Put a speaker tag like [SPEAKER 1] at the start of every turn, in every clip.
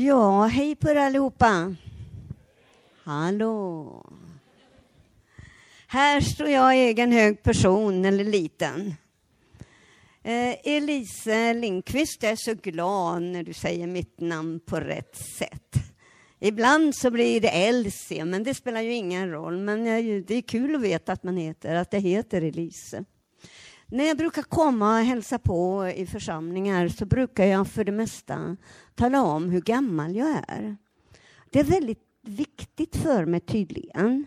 [SPEAKER 1] Ja, hej på er allihopa. Hallå. Här står jag i egen hög person, eller liten. Eh, Elise Lindqvist är så glad när du säger mitt namn på rätt sätt. Ibland så blir det Elsie, men det spelar ju ingen roll. Men det är kul att veta att man heter, att det heter Elise. När jag brukar komma och hälsa på i församlingar så brukar jag för det mesta tala om hur gammal jag är. Det är väldigt viktigt för mig tydligen.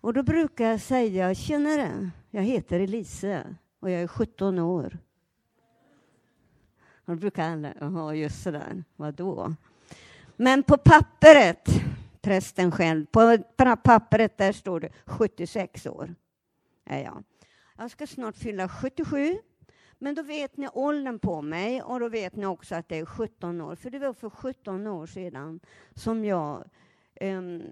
[SPEAKER 1] Och då brukar jag säga, tjenare, jag heter Elise och jag är 17 år. Och då brukar alla, jaha just sådär, vadå? Men på pappret, prästen själv, på pappret där står det 76 år. Ja, ja jag ska snart fylla 77. Men då vet ni åldern på mig och då vet ni också att det är 17 år. För det var för 17 år sedan som jag um,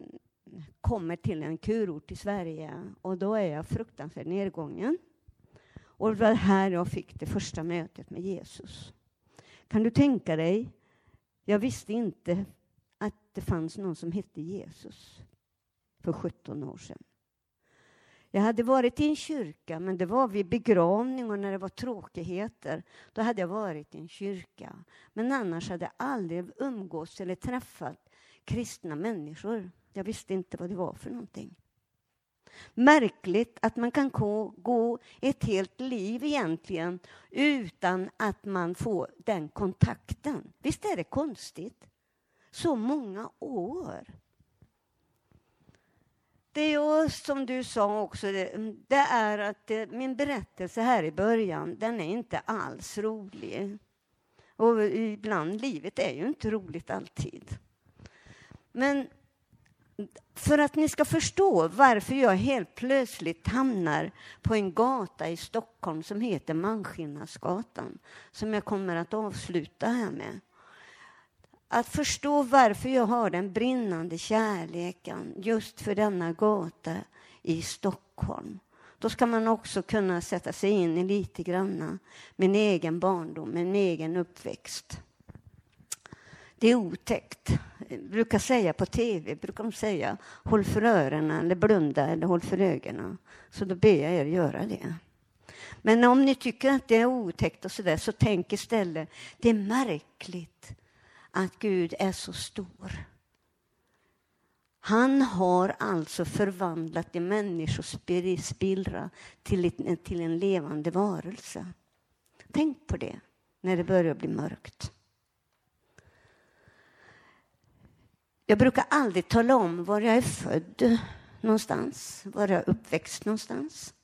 [SPEAKER 1] kommer till en kurort i Sverige och då är jag fruktansvärt nedgången. Och det var här jag fick det första mötet med Jesus. Kan du tänka dig? Jag visste inte att det fanns någon som hette Jesus för 17 år sedan. Jag hade varit i en kyrka, men det var vid begravning och när det var tråkigheter. Då hade jag varit i en kyrka. Men annars hade jag aldrig umgåtts eller träffat kristna människor. Jag visste inte vad det var för någonting. Märkligt att man kan gå ett helt liv egentligen utan att man får den kontakten. Visst är det konstigt? Så många år. Det är som du sa också, det mm, är att min berättelse här i början, den är inte alls rolig. Och ibland, livet är ju inte roligt alltid. Men för att ni ska förstå varför jag helt plötsligt hamnar på en gata i Stockholm som heter Manskinnasgatan, som jag kommer att avsluta här med. Att förstå varför jag har den brinnande kärleken just för denna gata i Stockholm. Då ska man också kunna sätta sig in i lite grann min egen barndom, min egen uppväxt. Det är otäckt. Jag brukar säga på tv, brukar de säga håll för öronen eller blunda eller håll för ögonen. Så då ber jag er göra det. Men om ni tycker att det är otäckt och så där, så tänk istället, det är märkligt att Gud är så stor. Han har alltså förvandlat en människospillra till, till en levande varelse. Tänk på det när det börjar bli mörkt. Jag brukar aldrig tala om var jag är född någonstans, var jag är uppväxt någonstans.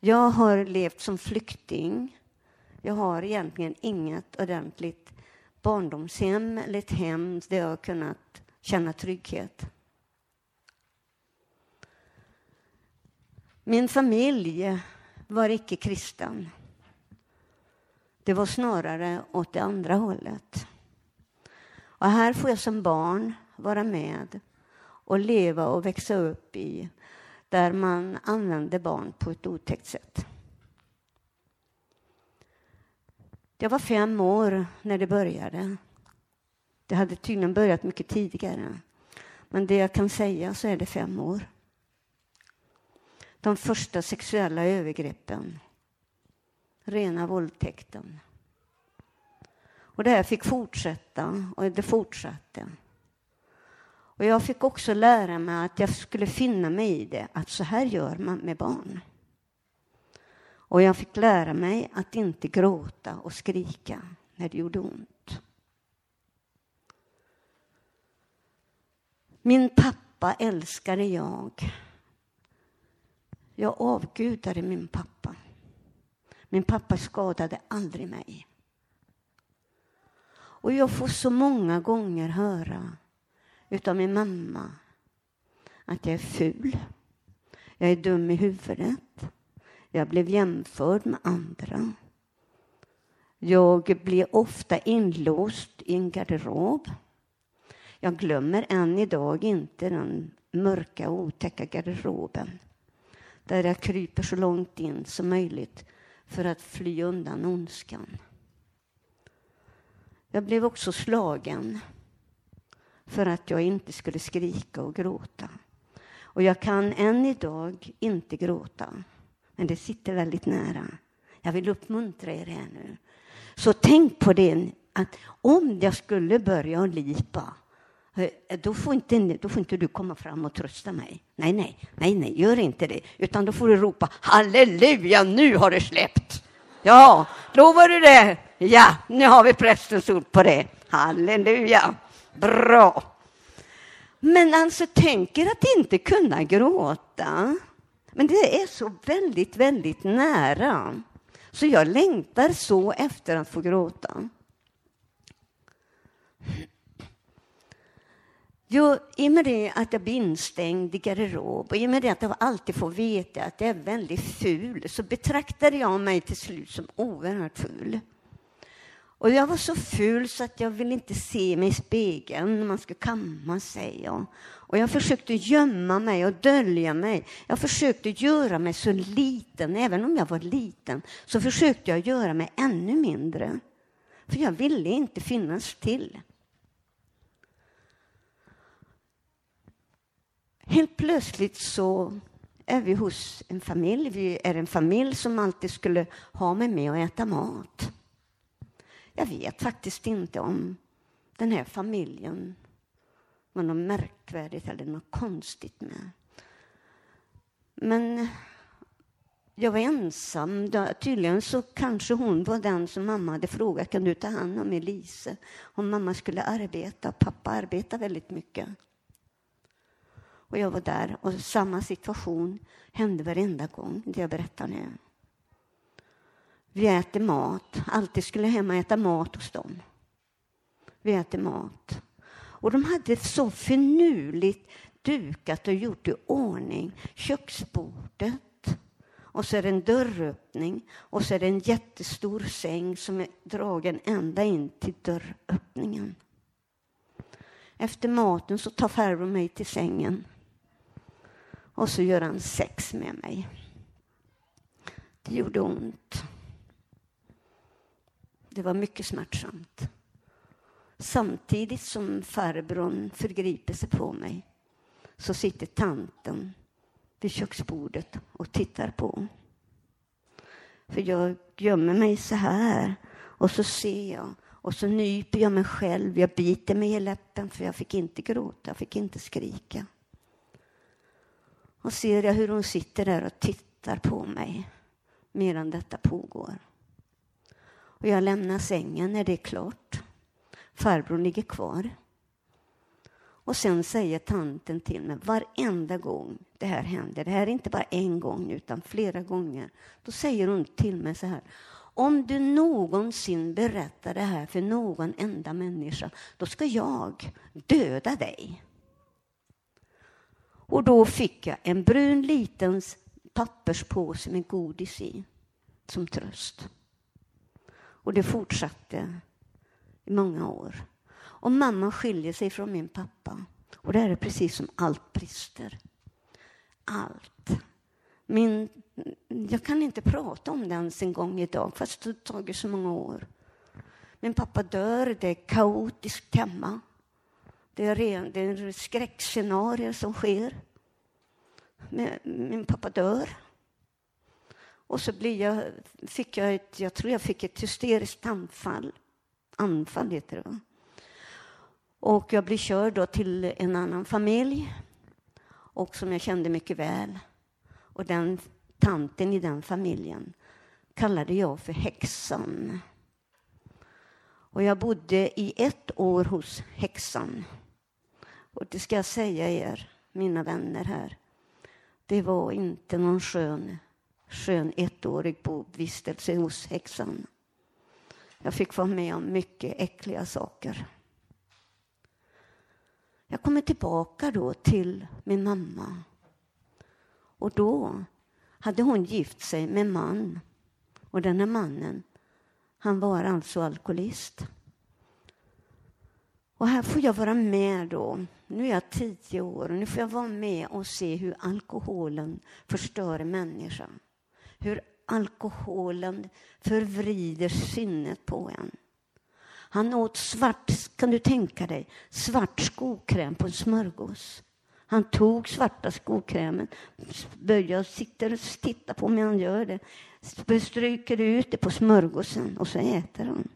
[SPEAKER 1] Jag har levt som flykting. Jag har egentligen inget ordentligt barndomshem eller ett hem där jag har kunnat känna trygghet. Min familj var icke kristen. Det var snarare åt det andra hållet. Och här får jag som barn vara med och leva och växa upp i där man använder barn på ett otäckt sätt. Jag var fem år när det började. Det hade tydligen börjat mycket tidigare. Men det jag kan säga så är det fem år. De första sexuella övergreppen. Rena våldtäkten. Och det här fick fortsätta och det fortsatte. Och jag fick också lära mig att jag skulle finna mig i det, att så här gör man med barn. Och jag fick lära mig att inte gråta och skrika när det gjorde ont. Min pappa älskade jag. Jag avgudade min pappa. Min pappa skadade aldrig mig. Och jag får så många gånger höra utav min mamma att jag är ful. Jag är dum i huvudet. Jag blev jämförd med andra. Jag blir ofta inlåst i en garderob. Jag glömmer än idag inte den mörka otäcka garderoben där jag kryper så långt in som möjligt för att fly undan ondskan. Jag blev också slagen för att jag inte skulle skrika och gråta. Och jag kan än idag inte gråta, men det sitter väldigt nära. Jag vill uppmuntra er här nu. Så tänk på det, att om jag skulle börja lipa, eh, då får, inte, då får inte du komma fram och trösta mig. Nej, nej, nej, nej, gör inte det. Utan då får du ropa halleluja, nu har det släppt. Ja, lovar du det? Ja, nu har vi prästens ord på det. Halleluja, bra. Men alltså, tänker att inte kunna gråta. Men det är så väldigt, väldigt nära. Så jag längtar så efter att få gråta. Jo, I och med det att jag blir instängd i garderob och i och med det att jag alltid får veta att jag är väldigt ful så betraktade jag mig till slut som oerhört ful. Och jag var så ful så att jag ville inte se mig i spegeln när man ska kamma sig. Och, och jag försökte gömma mig och dölja mig. Jag försökte göra mig så liten, även om jag var liten, så försökte jag göra mig ännu mindre. För jag ville inte finnas till. Helt plötsligt så är vi hos en familj. Vi är en familj som alltid skulle ha mig med och äta mat. Jag vet faktiskt inte om den här familjen var något märkvärdigt eller något konstigt med. Men jag var ensam. Tydligen så kanske hon var den som mamma hade frågat kan du ta hand om Elise om mamma skulle arbeta. Pappa arbetade väldigt mycket. Och jag var där och samma situation hände varenda gång, det jag berättar nu. Vi äter mat, alltid skulle hem och äta mat hos dem. Vi äter mat. Och de hade så finurligt dukat och gjort i ordning köksbordet. Och så är det en dörröppning och så är det en jättestor säng som är dragen ända in till dörröppningen. Efter maten så tar farbror mig till sängen och så gör han sex med mig. Det gjorde ont. Det var mycket smärtsamt. Samtidigt som farbrorn förgriper sig på mig så sitter tanten vid köksbordet och tittar på. För jag gömmer mig så här och så ser jag och så nyper jag mig själv. Jag biter mig i läppen för jag fick inte gråta, jag fick inte skrika. Och ser jag hur hon sitter där och tittar på mig medan detta pågår. Och jag lämnar sängen när det är klart. Farbror ligger kvar. Och sen säger tanten till mig varenda gång det här händer, det här är inte bara en gång utan flera gånger, då säger hon till mig så här. Om du någonsin berättar det här för någon enda människa, då ska jag döda dig. Och då fick jag en brun liten papperspåse med godis i som tröst. Och det fortsatte i många år. Och mamma skiljer sig från min pappa. Och det är precis som allt brister. Allt. Min, jag kan inte prata om det ens en gång idag, fast det har tagit så många år. Min pappa dör, det är kaotiskt hemma. Det är, ren, det är skräckscenarier som sker. Min, min pappa dör. Och så blir jag, fick jag ett, jag tror jag fick ett hysteriskt anfall. Anfall heter det. va? Och jag blir körd då till en annan familj och som jag kände mycket väl. Och den tanten i den familjen kallade jag för häxan. Och jag bodde i ett år hos häxan. Och det ska jag säga er, mina vänner här. Det var inte någon skön skön ettårig bovistelse hos häxan. Jag fick vara med om mycket äckliga saker. Jag kommer tillbaka då till min mamma. Och då hade hon gift sig med en man. Och den här mannen, han var alltså alkoholist. Och här får jag vara med då. Nu är jag tio år och nu får jag vara med och se hur alkoholen förstör människan hur alkoholen förvrider sinnet på en. Han åt svart, kan du tänka dig, svart skokräm på en smörgås. Han tog svarta skokrämen, böjer och sitter och tittar på mig han gör det. Stryker ut det på smörgåsen och så äter han.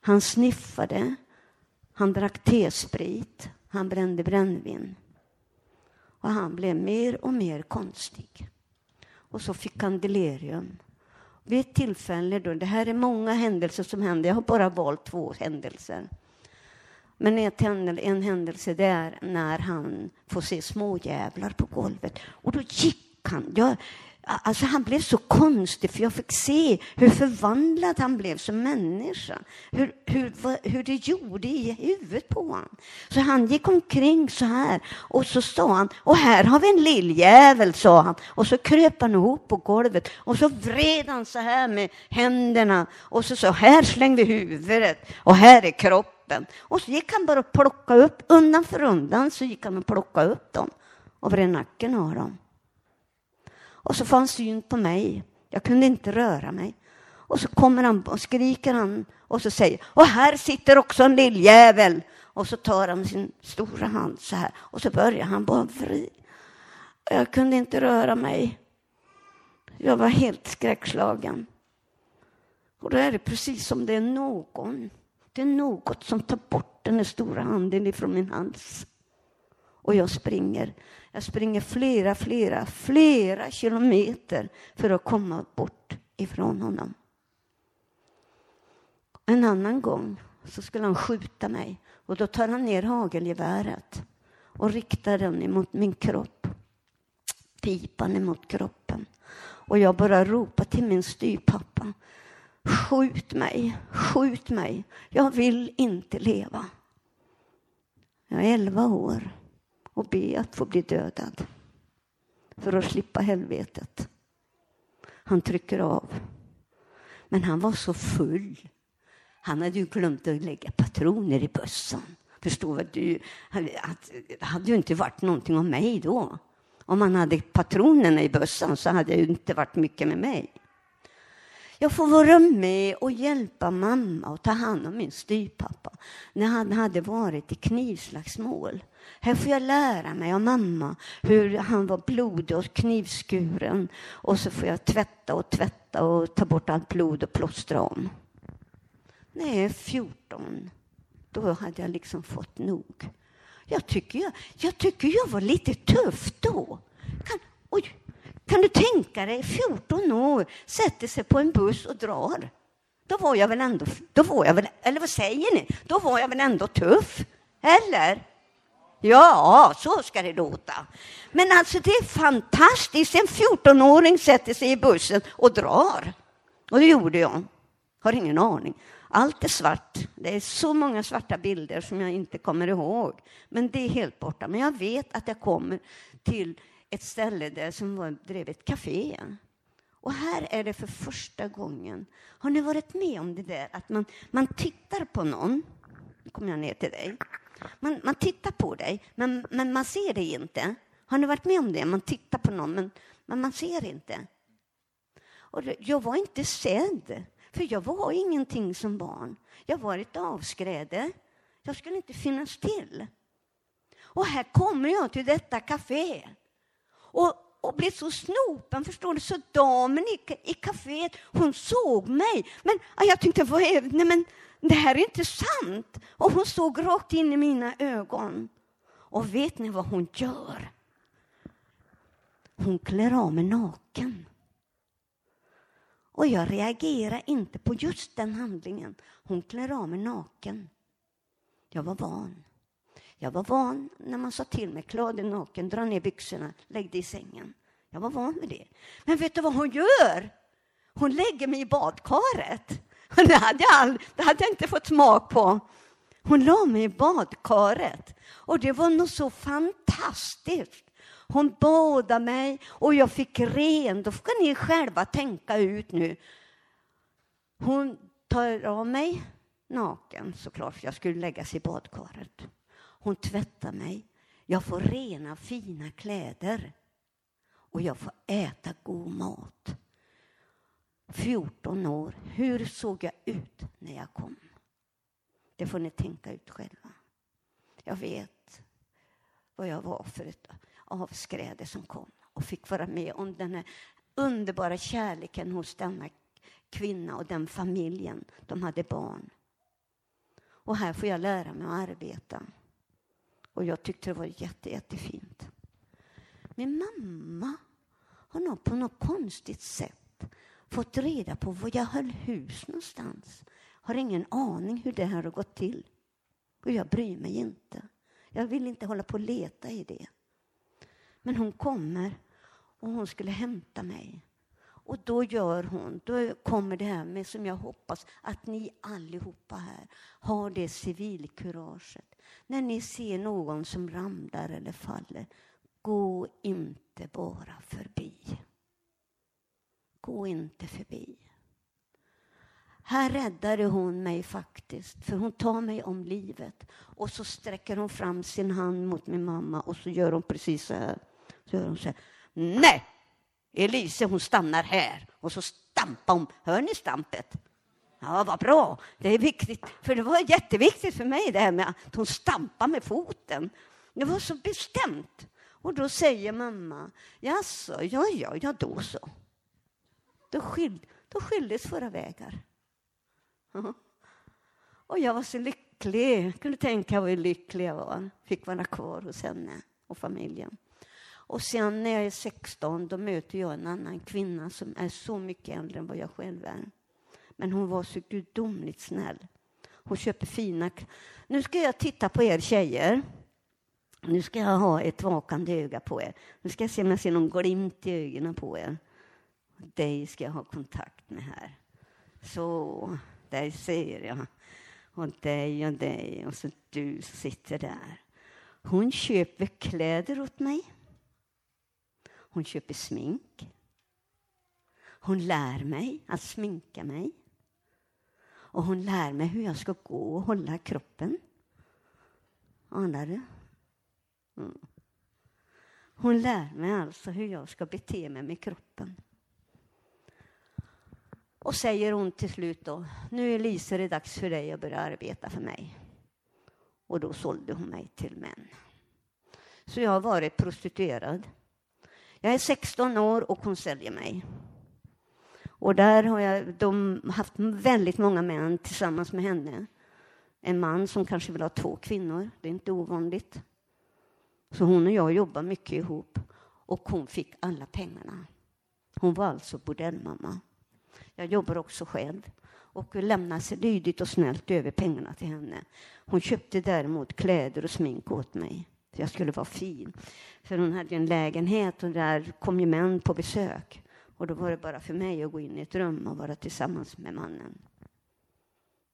[SPEAKER 1] Han sniffade, han drack tesprit, han brände brännvin. Och han blev mer och mer konstig. Och så fick han delirium. Vid ett tillfälle då, det här är många händelser som händer, jag har bara valt två händelser. Men en händelse det är när han får se småjävlar på golvet. Och då gick han. Jag, Alltså han blev så konstig, för jag fick se hur förvandlad han blev som människa. Hur, hur, hur det gjorde i huvudet på honom. Så han gick omkring så här och så sa han, och här har vi en lilljävel, sa han. Och så kröp han ihop på golvet och så vred han så här med händerna och så sa, här slängde huvudet och här är kroppen. Och så gick han bara och plockade upp, undan för undan så gick han och plockade upp dem och vred nacken av dem. Och så får han syn på mig. Jag kunde inte röra mig. Och så kommer han och skriker han och så säger och här sitter också en lilljävel. Och så tar han sin stora hand så här och så börjar han bara vrida. Jag kunde inte röra mig. Jag var helt skräckslagen. Och då är det precis som det är någon. Det är något som tar bort den stora handen ifrån min hals. Och jag springer. Jag springer flera, flera, flera kilometer för att komma bort ifrån honom. En annan gång så skulle han skjuta mig och då tar han ner hagelgeväret och riktar den emot min kropp. Pipan emot kroppen. Och jag bara ropar till min styrpappa. Skjut mig, skjut mig. Jag vill inte leva. Jag är elva år och be att få bli dödad för att slippa helvetet. Han trycker av. Men han var så full. Han hade ju glömt att lägga patroner i bössan. Förstår du? Det hade ju inte varit någonting om mig då. Om han hade patronerna i bössan så hade det ju inte varit mycket med mig. Jag får vara med och hjälpa mamma och ta hand om min styvpappa när han hade varit i knivslagsmål. Här får jag lära mig av mamma hur han var blodig och knivskuren och så får jag tvätta och tvätta och ta bort allt blod och plåstra om. När jag är 14, då hade jag liksom fått nog. Jag tycker jag, jag, tycker jag var lite tuff då. Kan, oj, kan du tänka dig 14 år, sätter sig på en buss och drar. Då var jag väl ändå, då var jag väl, eller vad säger ni? Då var jag väl ändå tuff, eller? Ja, så ska det låta. Men alltså det är fantastiskt. En 14-åring sätter sig i bussen och drar. Och det gjorde jag. Har ingen aning. Allt är svart. Det är så många svarta bilder som jag inte kommer ihåg. Men det är helt borta. Men jag vet att jag kommer till ett ställe där som var, drev ett café. Och här är det för första gången. Har ni varit med om det där att man, man tittar på någon? Nu kommer jag ner till dig. Man, man tittar på dig, men, men man ser dig inte. Har ni varit med om det? Man tittar på någon, men, men man ser inte. Och jag var inte sedd, för jag var ingenting som barn. Jag var ett avskräde. Jag skulle inte finnas till. Och här kommer jag till detta café och, och blev så snopen, förstår du. Så damen i, i kaféet, hon såg mig. Men ah, jag tänkte, vad är Nej, men det här är inte sant. Och hon såg rakt in i mina ögon. Och vet ni vad hon gör? Hon klär av mig naken. Och jag reagerar inte på just den handlingen. Hon klär av mig naken. Jag var van. Jag var van när man sa till mig, klä dig naken, dra ner byxorna, lägg dig i sängen. Jag var van vid det. Men vet du vad hon gör? Hon lägger mig i badkaret. Det hade jag, all, det hade jag inte fått smak på. Hon la mig i badkaret och det var nog så fantastiskt. Hon badade mig och jag fick ren. Då ska ni själva tänka ut nu. Hon tar av mig naken såklart, för jag skulle läggas i badkaret. Hon tvättar mig. Jag får rena fina kläder och jag får äta god mat. 14 år. Hur såg jag ut när jag kom? Det får ni tänka ut själva. Jag vet vad jag var för ett avskräde som kom och fick vara med om den här underbara kärleken hos denna kvinna och den familjen. De hade barn. Och här får jag lära mig att arbeta. Och jag tyckte det var jätte, jättefint. Min mamma har nog på något konstigt sätt fått reda på var jag höll hus någonstans. Har ingen aning hur det här har gått till. Och jag bryr mig inte. Jag vill inte hålla på och leta i det. Men hon kommer och hon skulle hämta mig. Och då gör hon, då kommer det här med som jag hoppas att ni allihopa här har det civilkuraget. När ni ser någon som ramlar eller faller, gå inte bara förbi. Gå inte förbi. Här räddade hon mig faktiskt, för hon tar mig om livet. Och så sträcker hon fram sin hand mot min mamma och så gör hon precis så här. Så gör hon så här. Nej, Elise hon stannar här. Och så stampar hon. Hör ni stampet? Ja, vad bra. Det är viktigt. För det var jätteviktigt för mig det här med att hon stampar med foten. Det var så bestämt. Och då säger mamma, jaså, ja, ja, ja, då så. Då, skild, då skildes våra vägar. Och jag var så lycklig. Jag kunde tänka hur lycklig jag var. Fick vara kvar hos henne och familjen. Och sen när jag är 16 då möter jag en annan kvinna som är så mycket äldre än vad jag själv är. Men hon var så gudomligt snäll. Hon köper fina... Nu ska jag titta på er tjejer. Nu ska jag ha ett vakande öga på er. Nu ska jag se om jag ser någon glimt i ögonen på er. Dig ska jag ha kontakt med här. Så, dig ser jag. Och dig och dig och så du sitter där. Hon köper kläder åt mig. Hon köper smink. Hon lär mig att sminka mig. Och hon lär mig hur jag ska gå och hålla kroppen. Anar du? Mm. Hon lär mig alltså hur jag ska bete mig med kroppen. Och säger hon till slut då, nu Elisa är dags för dig att börja arbeta för mig. Och då sålde hon mig till män. Så jag har varit prostituerad. Jag är 16 år och hon säljer mig. Och där har jag de haft väldigt många män tillsammans med henne. En man som kanske vill ha två kvinnor, det är inte ovanligt. Så hon och jag jobbar mycket ihop och hon fick alla pengarna. Hon var alltså bordellmamma. Jag jobbar också själv och lämnar sig lydigt och snällt över pengarna till henne. Hon köpte däremot kläder och smink åt mig. för jag skulle vara fin. För hon hade en lägenhet och där kom ju män på besök. Och då var det bara för mig att gå in i ett rum och vara tillsammans med mannen.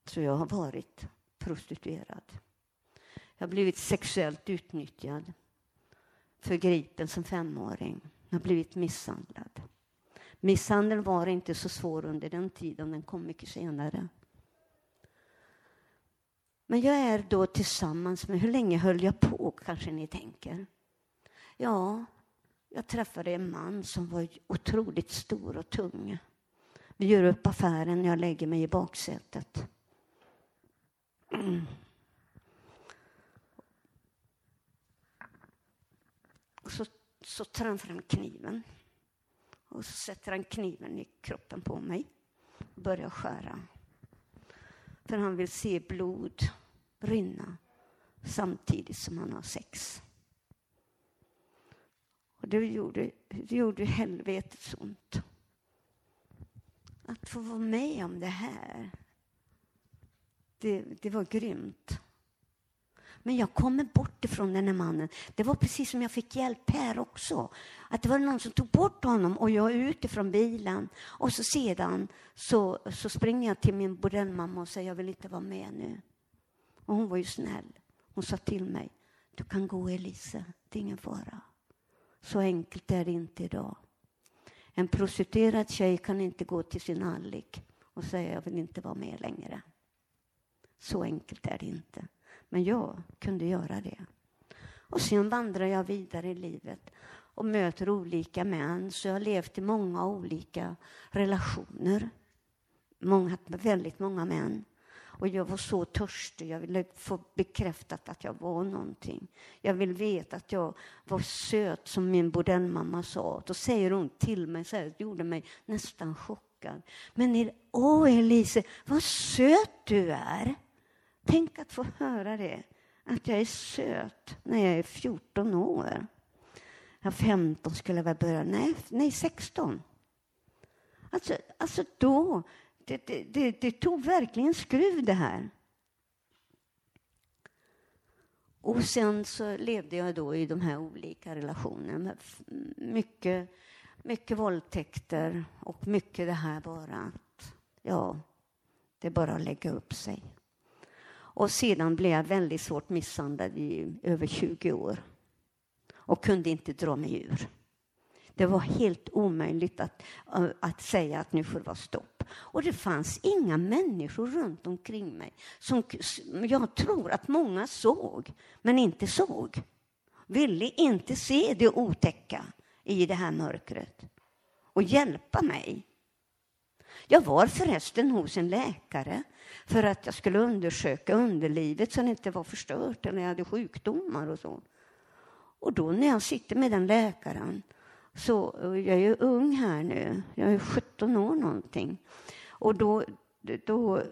[SPEAKER 1] Så jag har varit prostituerad. Jag har blivit sexuellt utnyttjad, förgripen som femåring. Jag har blivit misshandlad. Misshandel var inte så svår under den tiden, den kom mycket senare. Men jag är då tillsammans med, hur länge höll jag på kanske ni tänker? Ja, jag träffade en man som var otroligt stor och tung. Vi gör upp affären, jag lägger mig i baksätet. Mm. Så, så tar han fram kniven. Och så sätter han kniven i kroppen på mig och börjar skära. För han vill se blod rinna samtidigt som han har sex. Och det gjorde, det gjorde helvetets ont. Att få vara med om det här, det, det var grymt. Men jag kommer bort ifrån den här mannen. Det var precis som jag fick hjälp här också. Att det var någon som tog bort honom och jag är ute från bilen. Och så sedan så, så springer jag till min bordellmamma och säger jag vill inte vara med nu. Och hon var ju snäll. Hon sa till mig, du kan gå Elise, det är ingen fara. Så enkelt är det inte idag. En prostituerad tjej kan inte gå till sin hallick och säga jag vill inte vara med längre. Så enkelt är det inte. Men jag kunde göra det. Och sen vandrar jag vidare i livet och möter olika män, så jag har levt i många olika relationer. Många, väldigt många män. Och jag var så törstig. Jag ville få bekräftat att jag var någonting. Jag vill veta att jag var söt, som min bordellmamma sa. Då säger hon till mig, så här, det gjorde mig nästan chockad. Men åh Elise, vad söt du är! Tänk att få höra det, att jag är söt när jag är 14 år. Ja, 15 skulle jag väl börja, nej, nej 16. Alltså, alltså då, det, det, det, det tog verkligen skruv det här. Och sen så levde jag då i de här olika relationerna. Mycket, mycket våldtäkter och mycket det här bara att, ja, det är bara att lägga upp sig. Och sedan blev jag väldigt svårt misshandlad i över 20 år och kunde inte dra mig ur. Det var helt omöjligt att, eh, att säga att nu får det vara stopp. Och det fanns inga människor runt omkring mig som jag tror att många såg, men inte såg. Ville inte se det otäcka i det här mörkret och hjälpa mig. Jag var förresten hos en läkare för att jag skulle undersöka underlivet så det inte var förstört eller jag hade sjukdomar och så. Och då när jag sitter med den läkaren så jag är ju ung här nu, jag är 17 år någonting. Och då, då,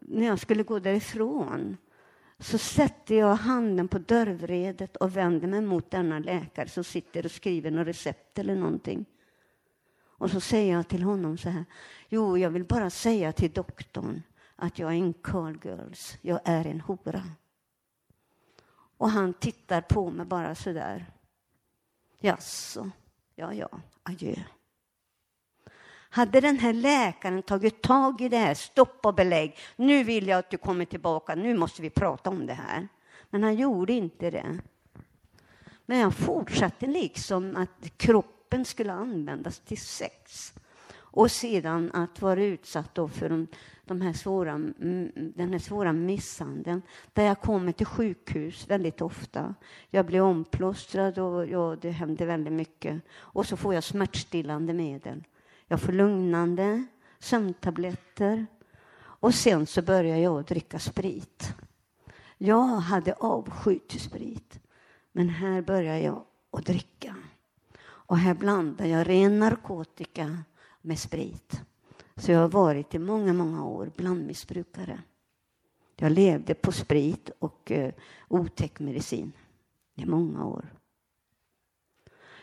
[SPEAKER 1] när jag skulle gå därifrån så sätter jag handen på dörrvredet och vänder mig mot denna läkare som sitter och skriver något recept eller någonting. Och så säger jag till honom så här. Jo, jag vill bara säga till doktorn att jag är en call girls. Jag är en hora. Och han tittar på mig bara så där. Jaså, ja, ja, adjö. Hade den här läkaren tagit tag i det här, stopp och belägg, nu vill jag att du kommer tillbaka, nu måste vi prata om det här. Men han gjorde inte det. Men jag fortsatte liksom att kroppen skulle användas till sex. Och sedan att vara utsatt för de, de här svåra, mm, den här svåra misshandeln, där jag kommer till sjukhus väldigt ofta. Jag blir omplåstrad och ja, det händer väldigt mycket. Och så får jag smärtstillande medel. Jag får lugnande, sömntabletter och sen så börjar jag dricka sprit. Jag hade avsky till sprit, men här börjar jag att dricka. Och här blandar jag ren narkotika med sprit. Så jag har varit i många, många år blandmissbrukare. Jag levde på sprit och eh, otäck medicin i många år.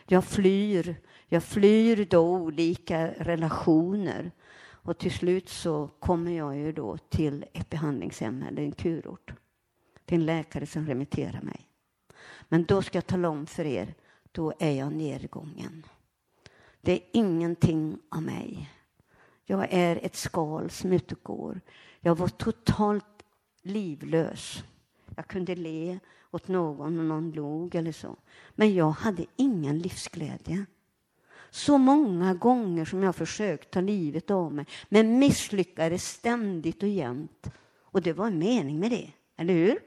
[SPEAKER 1] Jag flyr, jag flyr då olika relationer och till slut så kommer jag ju då till ett behandlingshem eller en kurort. Till en läkare som remitterar mig. Men då ska jag tala om för er, då är jag nedgången. Det är ingenting av mig. Jag är ett skal som utgår. Jag var totalt livlös. Jag kunde le åt någon och någon log eller så. Men jag hade ingen livsglädje. Så många gånger som jag försökt ta livet av mig, men misslyckades ständigt och jämt. Och det var en mening med det, eller hur?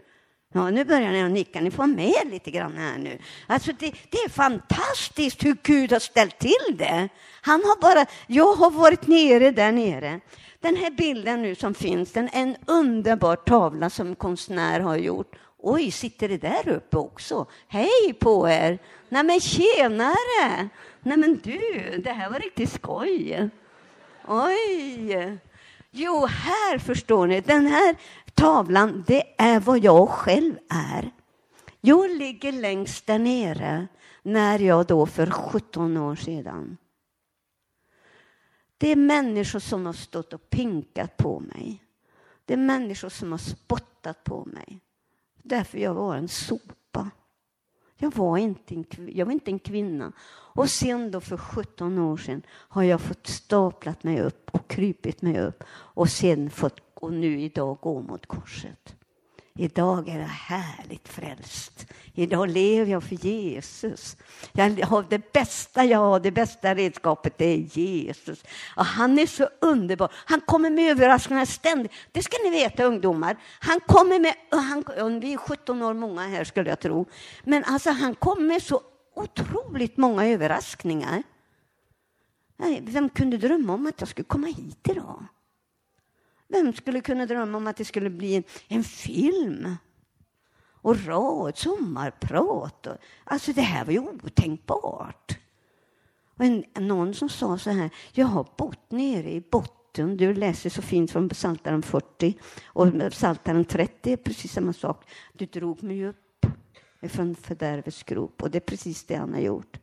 [SPEAKER 1] Ja, nu börjar ni att nicka. Ni får med lite grann här nu. Alltså det, det, är fantastiskt hur Gud har ställt till det. Han har bara, jag har varit nere där nere. Den här bilden nu som finns, den är en underbar tavla som konstnär har gjort. Oj, sitter det där uppe också? Hej på er! Nej men tjenare! Nej men du, det här var riktigt skoj. Oj! Jo, här förstår ni, den här tavlan, det är vad jag själv är. Jag ligger längst där nere när jag då för 17 år sedan. Det är människor som har stått och pinkat på mig. Det är människor som har spottat på mig. Därför jag var en sopa. Jag var inte en, jag var inte en kvinna. Och sen då för 17 år sedan har jag fått staplat mig upp och krypit mig upp och sen fått och nu idag gå mot korset. Idag är jag härligt frälst. Idag lever jag för Jesus. Jag har det bästa jag har, det bästa redskapet, det är Jesus. Och han är så underbar. Han kommer med överraskningar ständigt. Det ska ni veta ungdomar. Han kommer med, han, vi är 17 år många här skulle jag tro. Men alltså han kommer med så otroligt många överraskningar. Vem kunde drömma om att jag skulle komma hit idag? Vem skulle kunna drömma om att det skulle bli en, en film? Och rad, sommarprat. Och, alltså det här var ju otänkbart. Och en, någon som sa så här, jag har bott nere i botten. Du läser så fint från Psaltaren 40 och Psaltaren 30 är precis samma sak. Du drog mig upp från fördärvets grop och det är precis det han har gjort.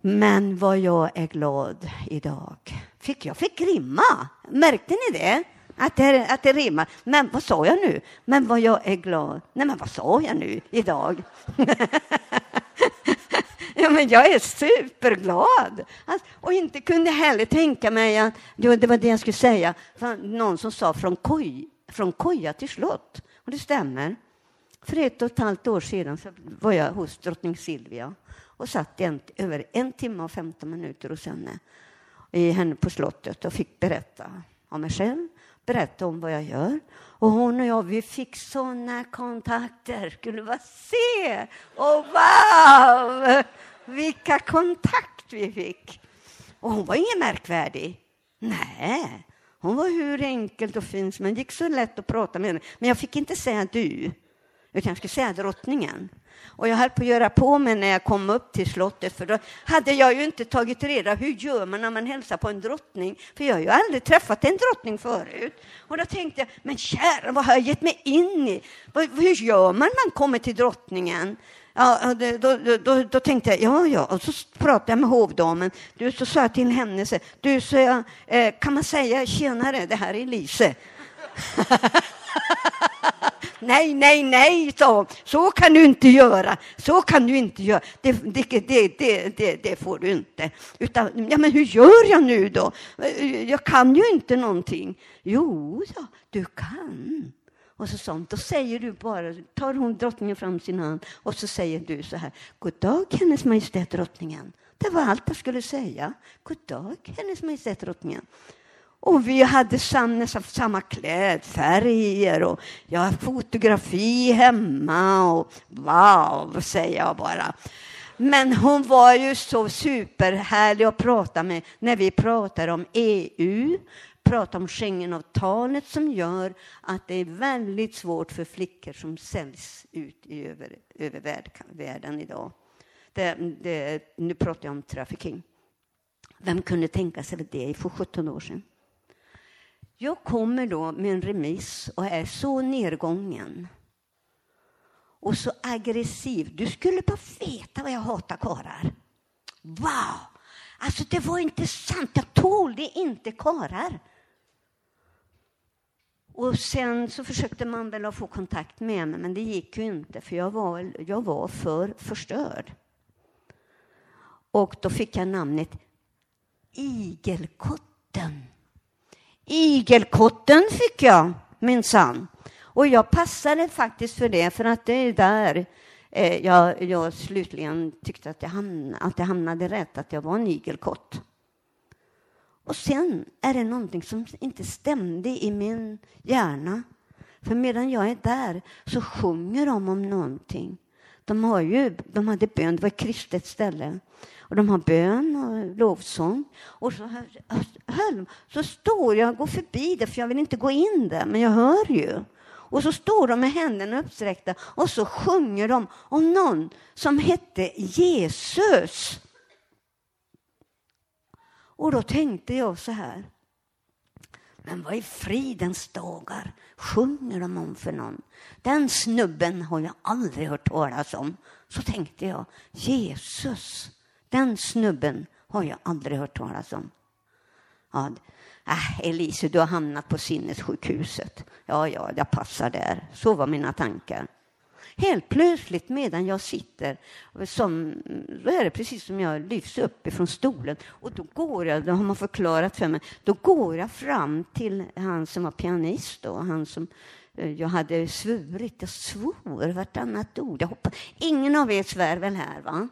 [SPEAKER 1] Men vad jag är glad idag. Fick jag fick rimma. Märkte ni det? Att det, att det rimmar. Men vad sa jag nu? Men vad jag är glad. Nej, men vad sa jag nu idag? ja, men jag är superglad. Alltså, och inte kunde heller tänka mig att, jo, det var det jag skulle säga, någon som sa från, koj, från koja till slott. Och det stämmer. För ett och ett halvt år sedan så var jag hos drottning Silvia och satt en, över en timme och 15 minuter hos henne, i henne på slottet och fick berätta om mig själv, berätta om vad jag gör. Och hon och jag, vi fick såna kontakter. Skulle bara se! Och wow! Vilka kontakt vi fick! Och hon var ingen märkvärdig. Nej, hon var hur enkelt och fin men det gick så lätt att prata med henne. Men jag fick inte säga du, utan jag skulle säga drottningen. Och jag höll på att göra på mig när jag kom upp till slottet, för då hade jag ju inte tagit reda hur gör man när man hälsar på en drottning, för jag har ju aldrig träffat en drottning förut. Och då tänkte jag, men kära, vad har jag gett mig in i? Hur gör man när man kommer till drottningen? Ja, då, då, då, då, tänkte jag, ja, ja, och så pratade jag med hovdamen. Du, så sa jag till henne, du, så jag, eh, kan man säga tjenare, det här är Elise. nej, nej, nej, sa hon. Så kan du inte göra. Så kan du inte göra. Det, det, det, det, det, får du inte. Utan, ja, men hur gör jag nu då? Jag kan ju inte någonting. Jo, ja, du kan. Och så sånt. Då säger du bara, tar hon drottningen fram sin hand och så säger du så här. God dag, hennes majestät drottningen. Det var allt jag skulle säga. God dag, hennes majestät drottningen. Och vi hade samma, samma klädfärger och jag har fotografi hemma och wow, säger jag bara. Men hon var ju så superhärlig att prata med när vi pratar om EU, pratar om Schengenavtalet som gör att det är väldigt svårt för flickor som säljs ut i över, över världen idag. Det, det, nu pratar jag om trafficking. Vem kunde tänka sig det för 17 år sedan? Jag kommer då med en remiss och är så nedgången och så aggressiv. Du skulle bara veta vad jag hatar karlar. Wow! Alltså, det var inte sant. Jag tålde inte karlar. Och sen så försökte man väl att få kontakt med mig, men det gick ju inte, för jag var, jag var för förstörd. Och då fick jag namnet Igelkotten. Igelkotten fick jag minsann. Och jag passade faktiskt för det, för att det är där eh, jag, jag slutligen tyckte att jag, hamnade, att jag hamnade rätt, att jag var en igelkott. Och sen är det någonting som inte stämde i min hjärna. För medan jag är där så sjunger de om någonting. De, har ju, de hade bön, det var ett kristet ställe. Och de har bön och lovsång. Och så, hör, så står jag och går förbi det, för jag vill inte gå in där, men jag hör ju. Och så står de med händerna uppsträckta och så sjunger de om någon som hette Jesus. Och då tänkte jag så här. Men vad i fridens dagar sjunger de om för någon? Den snubben har jag aldrig hört talas om. Så tänkte jag, Jesus. Den snubben har jag aldrig hört talas om. Ja, äh, Elise, du har hamnat på sinnessjukhuset. Ja, ja, jag passar där. Så var mina tankar. Helt plötsligt medan jag sitter, som, då är det precis som jag lyfts upp ifrån stolen och då går jag, det har man förklarat för mig, då går jag fram till han som var pianist och han som eh, jag hade svurit, jag svor vartannat ord. Jag hoppas, ingen av er svär väl här? va?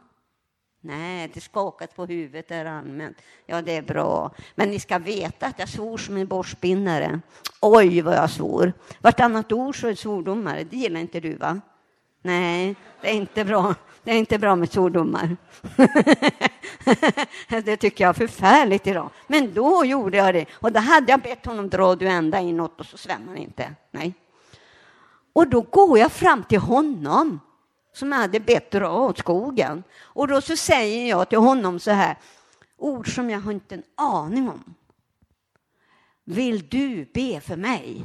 [SPEAKER 1] Nej, det skakat på huvudet är allmänt. Ja, det är bra. Men ni ska veta att jag svor som en borstspinnare. Oj, vad jag svor. Vartannat ord så är svordomar. Det gillar inte du, va? Nej, det är inte bra. Det är inte bra med svordomar. det tycker jag är förfärligt idag. Men då gjorde jag det. Och då hade jag bett honom dra du ända inåt och så svämmar han inte. Nej. Och då går jag fram till honom som jag hade bett dra åt skogen. Och då så säger jag till honom så här, ord som jag har inte en aning om. Vill du be för mig?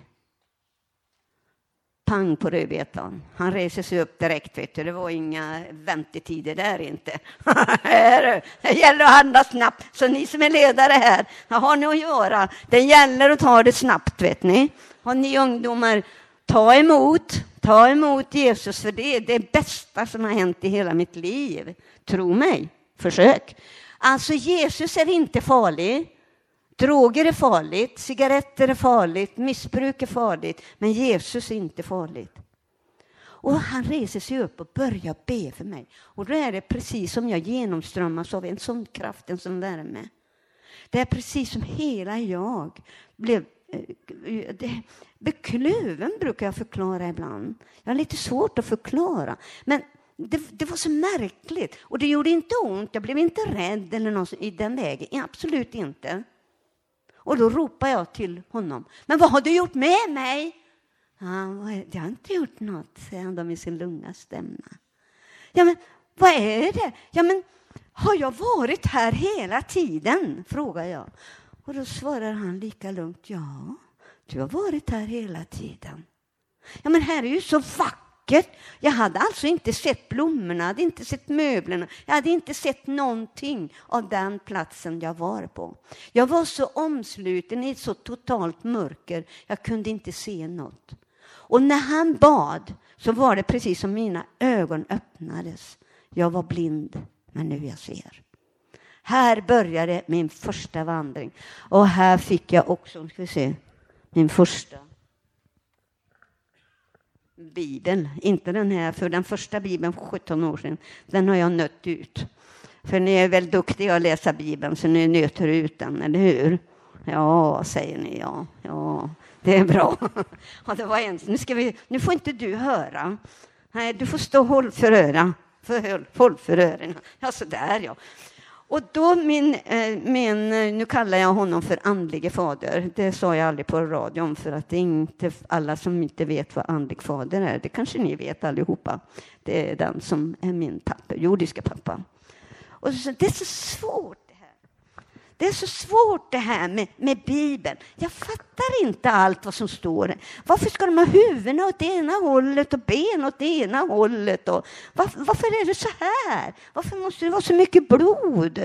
[SPEAKER 1] Pang på rödbetan. Han reser sig upp direkt. Vet du. Det var inga väntetider där inte. det gäller att handla snabbt. Så ni som är ledare här, vad har ni att göra? Det gäller att ta det snabbt, vet ni. Har ni ungdomar, ta emot. Ta emot Jesus, för det är det bästa som har hänt i hela mitt liv. Tro mig, försök. Alltså, Jesus är inte farlig. Droger är farligt, cigaretter är farligt, missbruk är farligt, men Jesus är inte farligt. Och han reser sig upp och börjar be för mig. Och då är det precis som jag genomströmmas av en sån kraft, en sån värme. Det är precis som hela jag blev Eh, eh, bekluven, brukar jag förklara ibland. Jag har lite svårt att förklara. Men det, det, var så märkligt. Och det gjorde inte ont. Jag blev inte rädd eller något i den vägen. Absolut inte. Och då ropar jag till honom. Men vad har du gjort med mig? Ja, jag har inte gjort något, säger han då med sin lugna stämma. Ja, men vad är det? Ja, men har jag varit här hela tiden? frågar jag. Och då svarar han lika lugnt. Ja, du har varit här hela tiden. Ja, men här är ju så vackert. Jag hade alltså inte sett blommorna, hade inte sett möblerna, jag hade inte sett någonting av den platsen jag var på. Jag var så omsluten i ett så totalt mörker, jag kunde inte se något. Och när han bad så var det precis som mina ögon öppnades. Jag var blind, men nu jag ser. Här började min första vandring. Och här fick jag också, ska vi se, min första Bibeln, inte den här, för den första Bibeln för 17 år sedan, den har jag nött ut. För ni är väl duktiga att läsa Bibeln, så ni nöter ut den, eller hur? Ja, säger ni, ja. ja det är bra. Ja, det var en, nu, ska vi, nu får inte du höra. Nej, du får stå och håll för öra. För, håll för öronen. Ja, så där ja. Och då min, eh, min, eh, nu kallar jag honom för andlige fader. Det sa jag aldrig på radion för att det är inte alla som inte vet vad andlig fader är. Det kanske ni vet allihopa. Det är den som är min pappa, jordiska pappa. Och så, det är så svårt det är så svårt det här med, med Bibeln. Jag fattar inte allt vad som står. Varför ska de ha huvudena åt det ena hållet och ben åt det ena hållet? Och varför, varför är det så här? Varför måste det vara så mycket blod?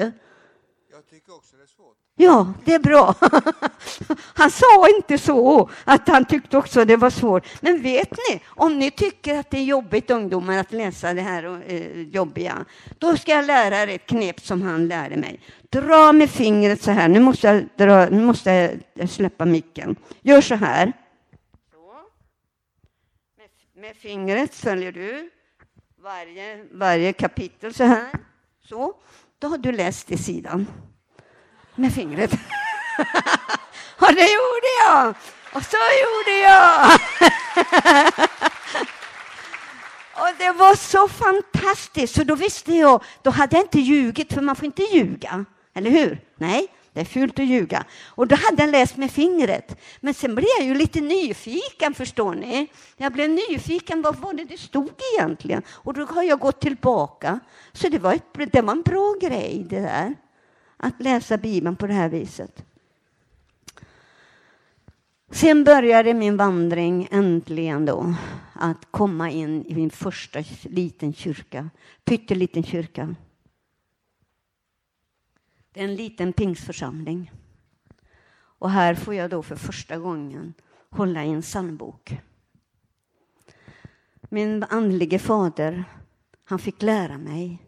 [SPEAKER 2] Jag tycker också det är svårt.
[SPEAKER 1] Ja, det är bra. Han sa inte så, att han tyckte också det var svårt. Men vet ni, om ni tycker att det är jobbigt ungdomar att läsa det här eh, jobbiga, då ska jag lära er ett knep som han lärde mig. Dra med fingret så här. Nu måste jag, dra, nu måste jag släppa micken. Gör så här. Så. Med, med fingret följer du varje, varje kapitel så här. Så. Då har du läst i sidan med fingret. och det gjorde jag! Och så gjorde jag! och det var så fantastiskt, så då visste jag, då hade jag inte ljugit, för man får inte ljuga, eller hur? Nej, det är fult att ljuga. Och då hade jag läst med fingret. Men sen blev jag ju lite nyfiken, förstår ni. Jag blev nyfiken, vad var det det stod egentligen? Och då har jag gått tillbaka. Så det var, ett, det var en bra grej det där att läsa Bibeln på det här viset. Sen började min vandring äntligen då att komma in i min första liten kyrka, pytteliten kyrka. Det är en liten pingsförsamling. Och här får jag då för första gången hålla i en psalmbok. Min andlige fader, han fick lära mig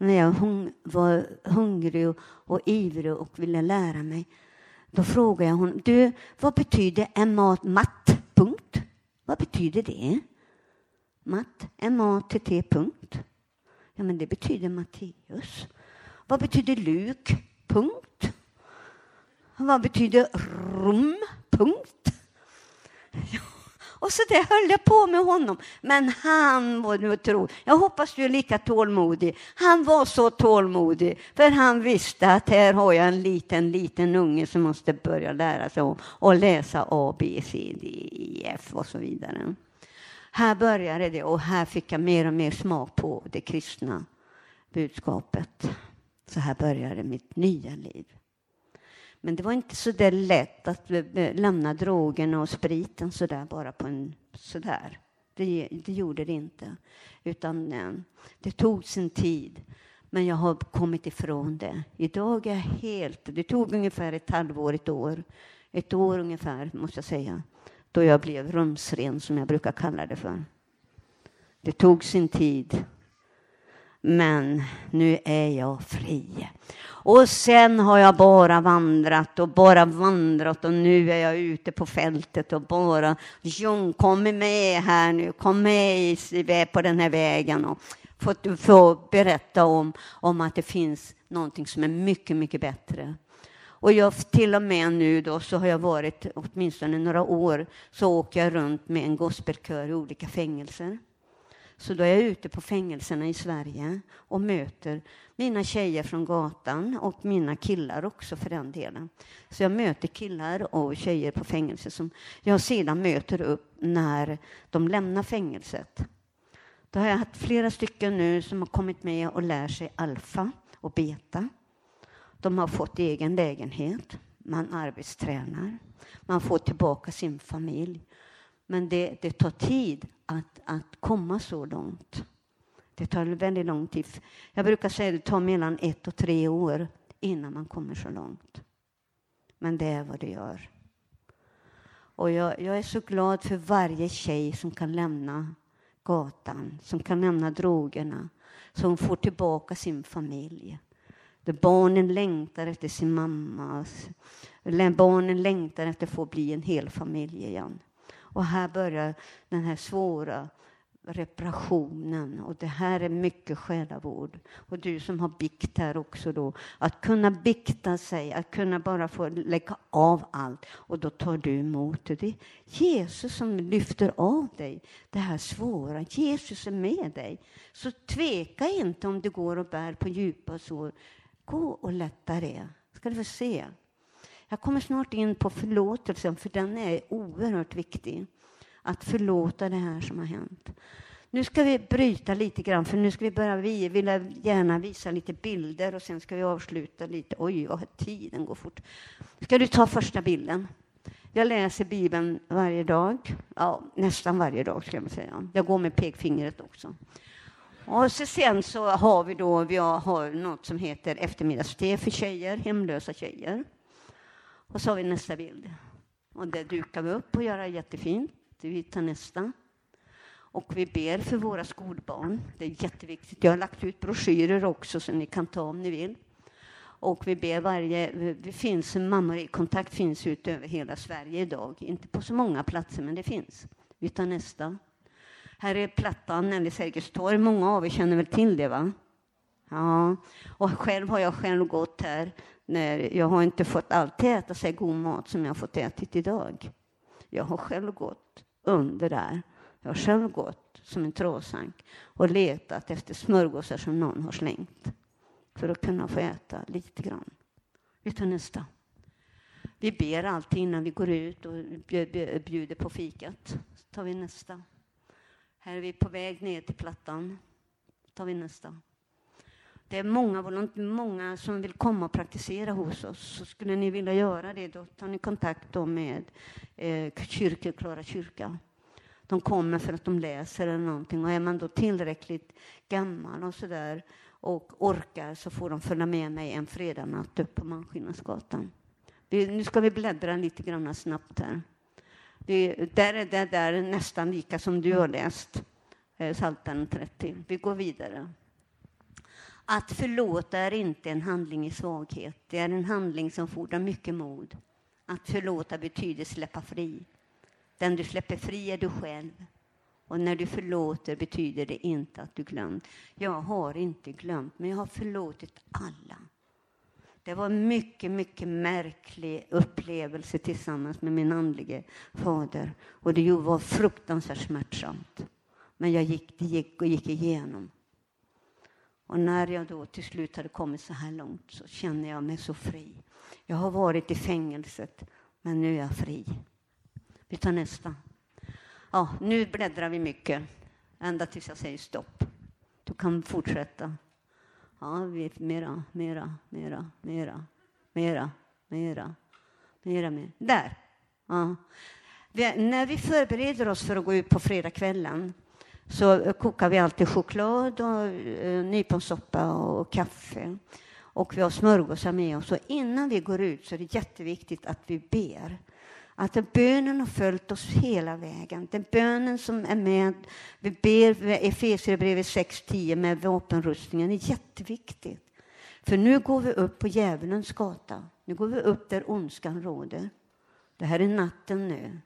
[SPEAKER 1] när jag hung, var hungrig och, och ivrig och ville lära mig, då frågade jag honom, du, vad betyder en mat matt? Punkt. Vad betyder det? Matt, M-A-T-T, punkt. Ja, men det betyder Matteus. Vad betyder Luk? Punkt. Vad betyder rum? Punkt. Ja, och så det höll jag på med honom. Men han var nu tro. Jag hoppas du är lika tålmodig. Han var så tålmodig, för han visste att här har jag en liten, liten unge som måste börja lära sig om och läsa A, B, C, D, E, F och så vidare. Här började det och här fick jag mer och mer smak på det kristna budskapet. Så här började mitt nya liv. Men det var inte så där lätt att lämna drogerna och spriten så där bara på en sådär. Det, det gjorde det inte. Utan eh, det tog sin tid. Men jag har kommit ifrån det. Idag är jag helt... Det tog ungefär ett halvår, ett år. Ett år ungefär, måste jag säga. Då jag blev rumsren, som jag brukar kalla det för. Det tog sin tid. Men nu är jag fri. Och sen har jag bara vandrat och bara vandrat och nu är jag ute på fältet och bara John, kom med här nu, kom med på den här vägen och få, få berätta om, om att det finns någonting som är mycket, mycket bättre. Och jag, till och med nu då så har jag varit åtminstone några år så åker jag runt med en gospelkör i olika fängelser. Så då är jag ute på fängelserna i Sverige och möter mina tjejer från gatan och mina killar också för den delen. Så jag möter killar och tjejer på fängelse som jag sedan möter upp när de lämnar fängelset. Då har jag haft flera stycken nu som har kommit med och lär sig alfa och beta. De har fått egen lägenhet, man arbetstränar, man får tillbaka sin familj. Men det, det tar tid att, att komma så långt. Det tar väldigt lång tid. Jag brukar säga att det tar mellan ett och tre år innan man kommer så långt. Men det är vad det gör. Och jag, jag är så glad för varje tjej som kan lämna gatan, som kan lämna drogerna, som får tillbaka sin familj. Där barnen längtar efter sin mamma. Barnen längtar efter att få bli en hel familj igen. Och här börjar den här svåra reparationen. Och det här är mycket själavård. Och du som har bikt här också då, att kunna bikta sig, att kunna bara få lägga av allt och då tar du emot det. Det är Jesus som lyfter av dig det här svåra. Jesus är med dig. Så tveka inte om det går och bär på djupa sår. Gå och lätta det. Ska du få se. Jag kommer snart in på förlåtelsen, för den är oerhört viktig. Att förlåta det här som har hänt. Nu ska vi bryta lite grann, för nu ska vi börja, vi vill gärna visa lite bilder och sen ska vi avsluta lite. Oj, vad tiden går fort. Ska du ta första bilden? Jag läser Bibeln varje dag. Ja, nästan varje dag, ska jag säga. Jag går med pekfingret också. Och så sen så har vi då, vi har något som heter eftermiddagste för tjejer, hemlösa tjejer. Och så har vi nästa bild. Och det dukar vi upp och gör jättefint. Vi tar nästa. Och vi ber för våra skolbarn. Det är jätteviktigt. Jag har lagt ut broschyrer också så ni kan ta om ni vill. Och vi ber varje... Det finns mammor i kontakt finns ut över hela Sverige idag. Inte på så många platser, men det finns. Vi tar nästa. Här är Plattan eller Sergels torg. Många av er känner väl till det? va? Ja, och själv har jag själv gått här när jag har inte fått alltid äta sig god mat som jag har fått ätit idag. Jag har själv gått under där. Jag har själv gått som en tråsank och letat efter smörgåsar som någon har slängt för att kunna få äta lite grann. Vi tar nästa. Vi ber alltid innan vi går ut och bjuder på fikat. Så tar vi nästa. Här är vi på väg ner till Plattan. Så tar vi nästa. Det är många, många som vill komma och praktisera hos oss. Så skulle ni vilja göra det, då tar ni kontakt med eh, kyrkor, Klara kyrka. De kommer för att de läser eller någonting. Och är man då tillräckligt gammal och sådär och orkar så får de följa med mig en fredagnatt upp på Malmskillnadsgatan. Nu ska vi bläddra lite grann snabbt här. Det, där är det där nästan lika som du har läst, eh, Psaltaren 30. Vi går vidare. Att förlåta är inte en handling i svaghet. Det är en handling som fordrar mycket mod. Att förlåta betyder släppa fri. Den du släpper fri är du själv. Och när du förlåter betyder det inte att du glömt. Jag har inte glömt, men jag har förlåtit alla. Det var en mycket, mycket märklig upplevelse tillsammans med min andlige fader. Och det var fruktansvärt smärtsamt. Men jag gick, det gick och gick igenom. Och när jag då till slut hade kommit så här långt så känner jag mig så fri. Jag har varit i fängelset, men nu är jag fri. Vi tar nästa. Ja, nu bläddrar vi mycket, ända tills jag säger stopp. Du kan fortsätta. Ja, vi, mera, mera, mera, mera, mera, mera, mera, mera. Där! Ja. Vi, när vi förbereder oss för att gå ut på fredagskvällen så kokar vi alltid choklad och eh, nyponsoppa och kaffe. Och vi har smörgåsar med oss. Och innan vi går ut så är det jätteviktigt att vi ber. Att bönen har följt oss hela vägen. Den bönen som är med, vi ber Efesierbrevet 6.10 med vapenrustningen är jätteviktigt. För nu går vi upp på djävulens gata. Nu går vi upp där ondskan råder. Det här är natten nu.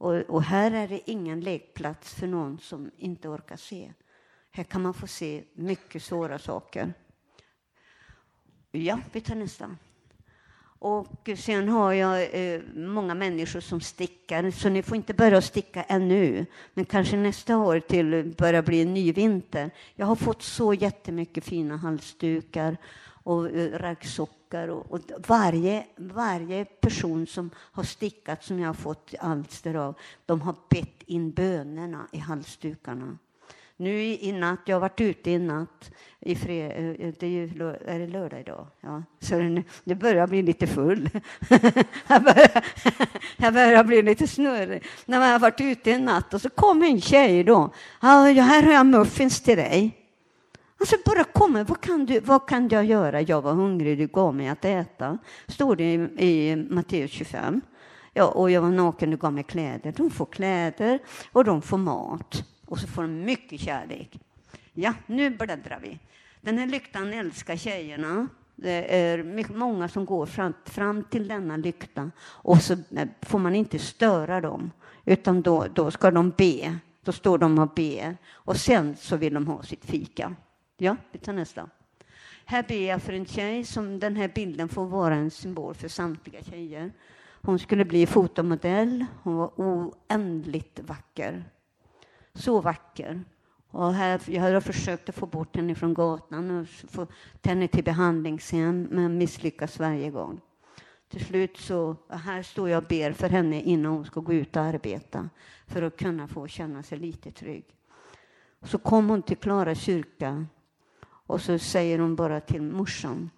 [SPEAKER 1] Och, och, här är det ingen lekplats för någon som inte orkar se. Här kan man få se mycket svåra saker. Ja, vi tar nästa. Och sen har jag eh, många människor som stickar, så ni får inte börja sticka ännu. Men kanske nästa år till börjar bli en ny vinter. Jag har fått så jättemycket fina halsdukar och raggsockar. Och, och, varje, varje person som har stickat som jag har fått alster av, de har bett in bönerna i halsdukarna. Nu i, natt, jag har varit ute i natt, i fred, eh, det är, ju, är det lördag idag? Ja, så det, det börjar bli lite full. jag, börjar, jag börjar bli lite snurrig. När jag har varit ute i natt och så kommer en tjej då. Här har jag muffins till dig. Alltså bara kommer, vad kan, du, vad kan jag göra? Jag var hungrig, du gav mig att äta. Står det i, i Matteus 25. Ja, och jag var naken, du gav mig kläder. De får kläder och de får mat. Och så får de mycket kärlek. Ja, nu bläddrar vi. Den här lyktan älskar tjejerna. Det är mycket, många som går fram, fram till denna lykta och så eh, får man inte störa dem, utan då, då ska de be. Då står de och ber och sen så vill de ha sitt fika. Ja, vi tar nästa. Här ber jag för en tjej som den här bilden får vara en symbol för samtliga tjejer. Hon skulle bli fotomodell. Hon var oändligt vacker. Så vacker. Och här, jag har försökt att få bort henne från gatan och få henne till behandlingshem, men misslyckas varje gång. Till slut så, här står jag och ber för henne innan hon ska gå ut och arbeta, för att kunna få känna sig lite trygg. Så kom hon till Klara kyrka och så säger hon bara till morsan,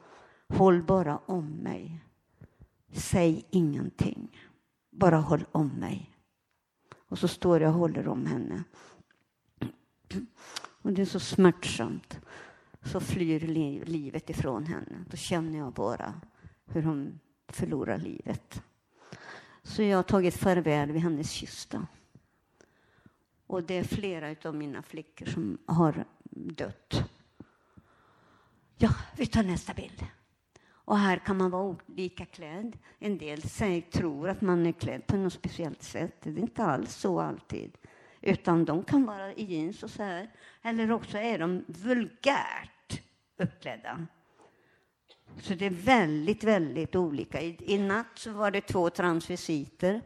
[SPEAKER 1] håll bara om mig. Säg ingenting, bara håll om mig. Och så står jag och håller om henne. Och det är så smärtsamt. Så flyr livet ifrån henne. Då känner jag bara hur hon förlorar livet. Så jag har tagit farväl vid hennes kista. Och det är flera av mina flickor som har dött. Ja, vi tar nästa bild. Och här kan man vara olika klädd. En del säger, tror att man är klädd på något speciellt sätt. Det är inte alls så alltid. Utan de kan vara i jeans och så här. Eller också är de vulgärt uppklädda. Så det är väldigt, väldigt olika. I, i natt så var det två transvisiter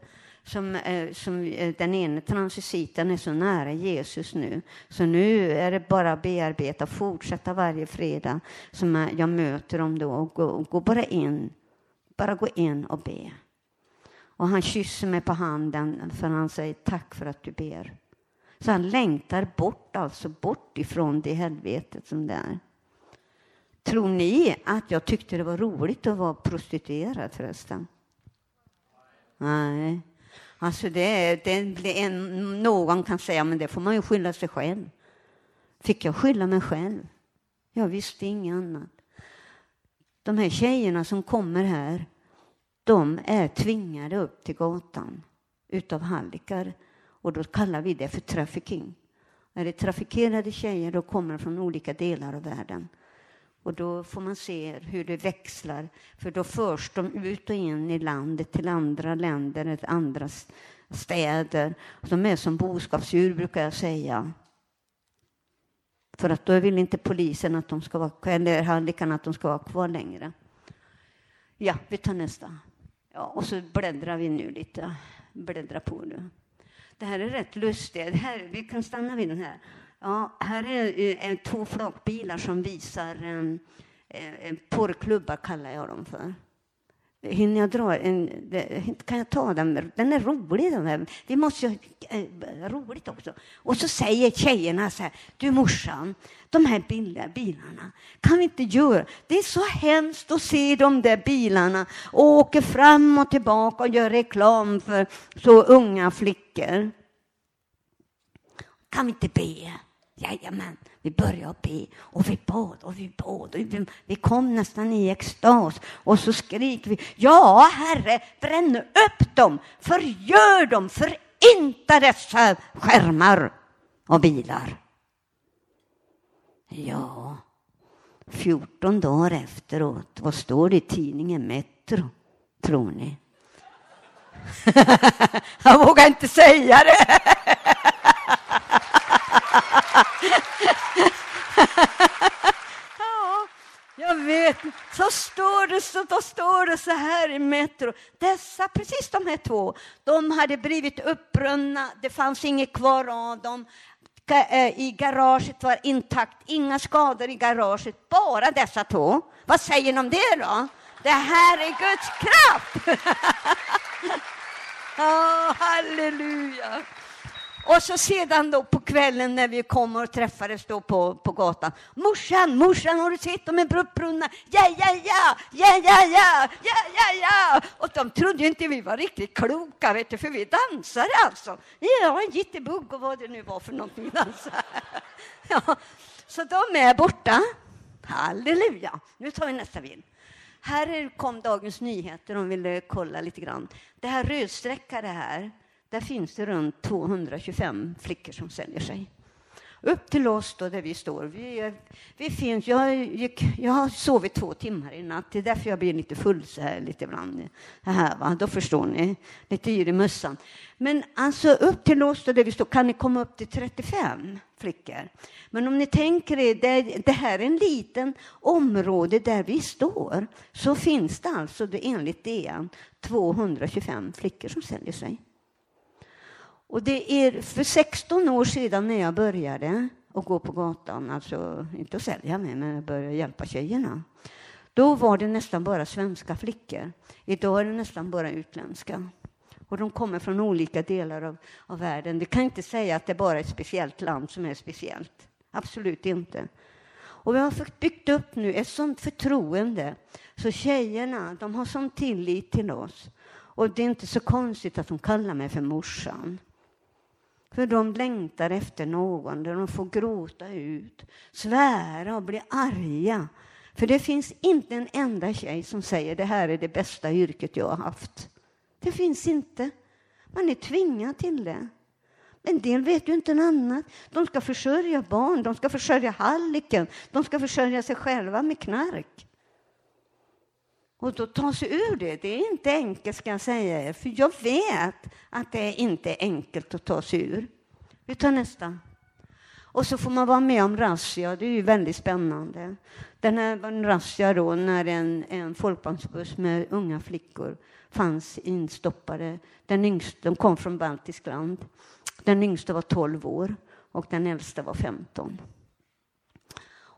[SPEAKER 1] som, eh, som eh, den ene transvisiten är så nära Jesus nu, så nu är det bara att bearbeta, fortsätta varje fredag som jag möter dem då och gå, gå bara in, bara gå in och be. Och han kysser mig på handen för han säger tack för att du ber. Så han längtar bort, alltså bort ifrån det helvetet som det är. Tror ni att jag tyckte det var roligt att vara prostituerad förresten? Nej. Alltså det, det, en, någon kan säga, men det får man ju skylla sig själv. Fick jag skylla mig själv? Jag visste inget annat. De här tjejerna som kommer här, de är tvingade upp till gatan utav hallickar och då kallar vi det för trafficking. När det är trafikerade tjejer, då kommer de från olika delar av världen. Och då får man se hur det växlar, för då förs de ut och in i landet till andra länder, till andra städer. De är som boskapsdjur, brukar jag säga. För att då vill inte polisen att de ska vara, eller hallickarna att de ska vara kvar längre. Ja, vi tar nästa. Ja, och så bläddrar vi nu lite. Bläddra på nu. Det här är rätt lustigt. Här, vi kan stanna vid den här. Ja, här är, är eh, två flakbilar som visar ehm, eh, en, en porrklubbar, kallar jag dem för. Hinner jag dra en, kan jag ta den? Den är rolig. Den här. Vi måste ju äh, roligt också. Och så säger tjejerna så här, du morsan, de här billiga bilarna, kan vi inte göra? Det är så hemskt att se de där bilarna åka fram och tillbaka och göra reklam för så unga flickor. Kan vi inte be? Jajamän, vi började be och vi bad och vi bad. Och vi, vi kom nästan i extas och så skrek vi Ja, Herre, bränn upp dem, förgör dem, förinta dessa skärmar och bilar. Ja, 14 dagar efteråt, vad står det i tidningen Metro, tror ni? Jag vågar inte säga det. ja, jag vet. Så står det så, då står det så här i Metro. Dessa, precis de här två, de hade blivit uppbrunna. Det fanns inget kvar av dem. Eh, I garaget var intakt, inga skador i garaget, bara dessa två. Vad säger ni om det då? Det här är Guds kraft! oh, halleluja! Och så sedan då på kvällen när vi kommer och träffades då på, på gatan. Morsan, morsan, har du sett de är brunna? Ja, ja, ja, ja, ja, ja, ja, ja, ja. Och de trodde ju inte vi var riktigt kloka, vet du, för vi dansade alltså. Ja, en jittebugg och vad det nu var för någonting vi dansade. Ja, så de är borta. Halleluja. Nu tar vi nästa bild. Här kom Dagens Nyheter, de ville eh, kolla lite grann. Det här rödstreckade här, där finns det runt 225 flickor som säljer sig. Upp till oss då där vi står. Vi, vi finns, jag, gick, jag har sovit två timmar i natt. Det är därför jag blir lite full så här lite ibland. Här, va? Då förstår ni. Lite yr i mössan. Men alltså upp till oss då där vi står kan ni komma upp till 35 flickor. Men om ni tänker er, det, det här är en liten område där vi står. Så finns det alltså enligt DN 225 flickor som säljer sig. Och det är för 16 år sedan när jag började att gå på gatan, alltså inte att sälja mig, men jag började hjälpa tjejerna. Då var det nästan bara svenska flickor. Idag är det nästan bara utländska. Och de kommer från olika delar av, av världen. Det kan inte säga att det bara är ett speciellt land som är speciellt. Absolut inte. Och vi har byggt upp nu ett sånt förtroende så tjejerna de har sån tillit till oss. Och det är inte så konstigt att de kallar mig för morsan. För de längtar efter någon där de får gråta ut, svära och bli arga. För det finns inte en enda tjej som säger det här är det bästa yrket jag har haft. Det finns inte. Man är tvingad till det. En del vet ju inte något annat. De ska försörja barn, de ska försörja halliken, de ska försörja sig själva med knark. Och då ta sig ur det, det är inte enkelt ska jag säga er, för jag vet att det inte är enkelt att ta sig ur. Vi tar nästa. Och så får man vara med om razzia, det är ju väldigt spännande. Den här var en razzia då när en, en folkvagnsbuss med unga flickor fanns instoppade. Den yngsta, de kom från Baltiskland. Den yngsta var 12 år och den äldsta var 15.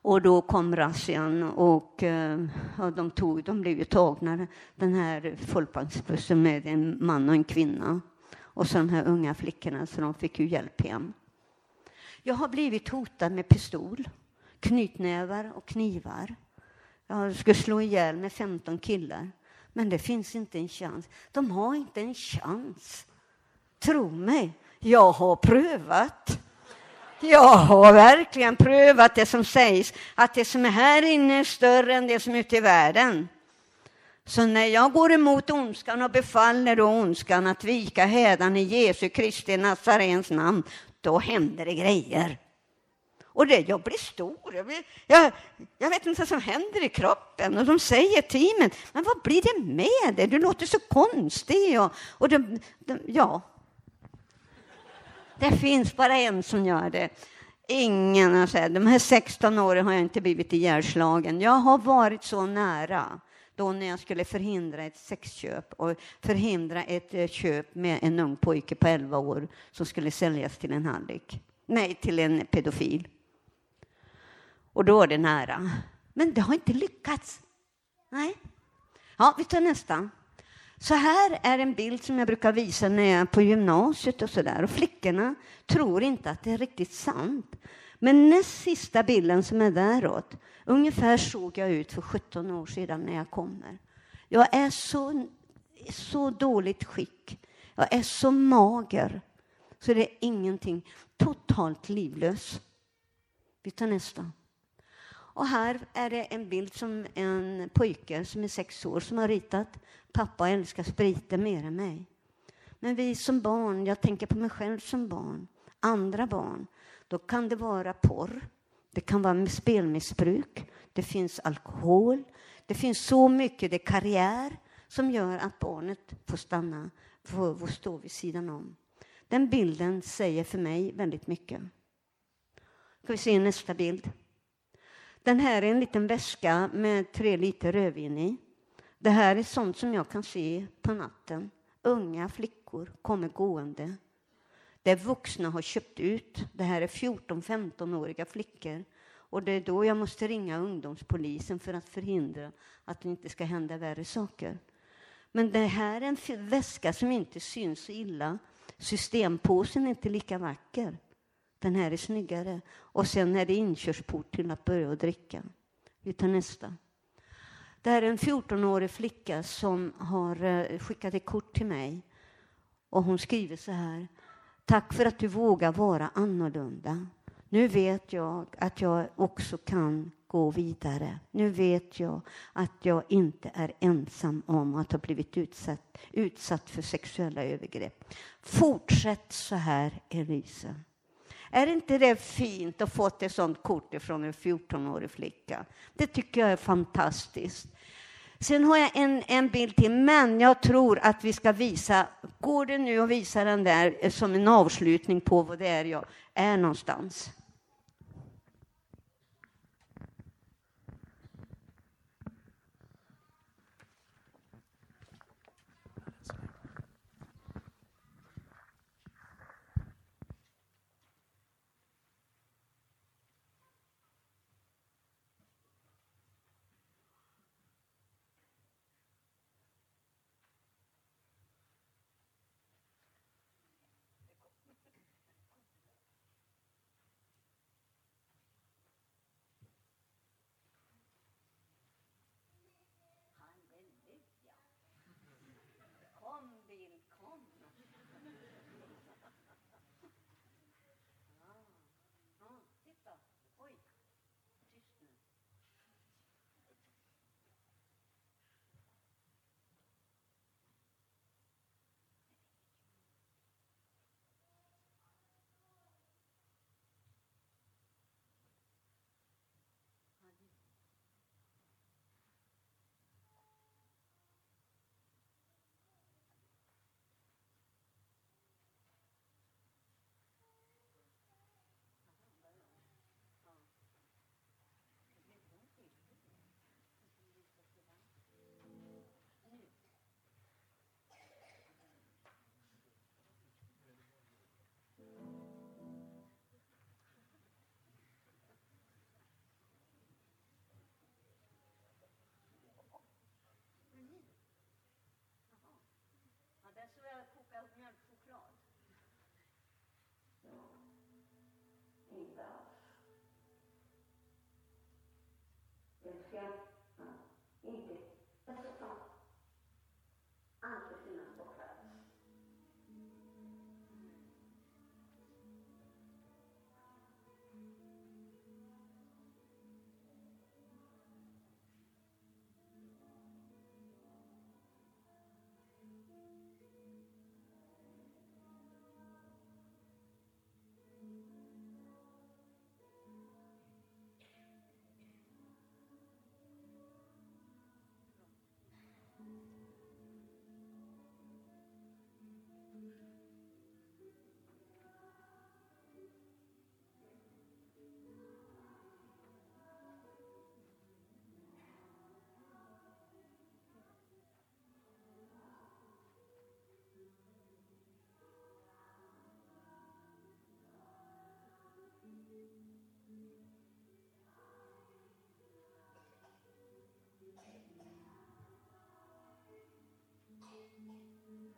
[SPEAKER 1] Och då kom razzian och eh, ja, de, tog, de blev ju tagna, den här folkvagnsbussen med en man och en kvinna. Och så de här unga flickorna, så de fick ju hjälp hem. Jag har blivit hotad med pistol, knytnävar och knivar. Jag skulle slå ihjäl med 15 killar. Men det finns inte en chans. De har inte en chans. Tro mig, jag har prövat. Jag har verkligen prövat det som sägs, att det som är här inne är större än det som är ute i världen. Så när jag går emot ondskan och befaller då ondskan att vika hädan i Jesu Kristi Nazarens namn, då händer det grejer. Och det, jag blir stor. Jag, blir, jag, jag, vet inte vad som händer i kroppen. Och de säger teamet, men vad blir det med dig? Du låter så konstig. Och, och de, de, ja, det finns bara en som gör det. Ingen har de här 16 åren har jag inte blivit ihjälslagen. Jag har varit så nära. då när jag skulle förhindra ett sexköp och förhindra ett eh, köp med en ung pojke på 11 år som skulle säljas till en hallick. Nej, till en pedofil. Och då är det nära. Men det har inte lyckats. Nej. Ja, vi tar nästa. Så här är en bild som jag brukar visa när jag är på gymnasiet och så där. Och flickorna tror inte att det är riktigt sant. Men näst sista bilden som är däråt, ungefär såg jag ut för 17 år sedan när jag kommer. Jag är så, så dåligt skick. Jag är så mager. Så det är ingenting. Totalt livlös. Vi tar nästa. Och här är det en bild som en pojke som är sex år som har ritat. Pappa älskar spriten mer än mig. Men vi som barn, jag tänker på mig själv som barn, andra barn, då kan det vara porr, det kan vara spelmissbruk, det finns alkohol, det finns så mycket, det är karriär som gör att barnet får stanna, får, får stå vid sidan om. Den bilden säger för mig väldigt mycket. Ska vi se nästa bild. Den här är en liten väska med tre liter rödvin i. Det här är sånt som jag kan se på natten. Unga flickor kommer gående. Det vuxna har köpt ut. Det här är 14-15-åriga flickor. Och det är då jag måste ringa ungdomspolisen för att förhindra att det inte ska hända värre saker. Men det här är en väska som inte syns så illa. Systempåsen är inte lika vacker. Den här är snyggare. Och sen är det inkörsport till att börja dricka. Vi tar nästa. Det här är en 14-årig flicka som har eh, skickat ett kort till mig. Och hon skriver så här. Tack för att du vågar vara annorlunda. Nu vet jag att jag också kan gå vidare. Nu vet jag att jag inte är ensam om att ha blivit utsatt, utsatt för sexuella övergrepp. Fortsätt så här, Elisa. Är inte det fint att få ett sånt kort från en 14-årig flicka? Det tycker jag är fantastiskt. Sen har jag en, en bild till, men jag tror att vi ska visa, går det nu att visa den där som en avslutning på vad det är jag är någonstans?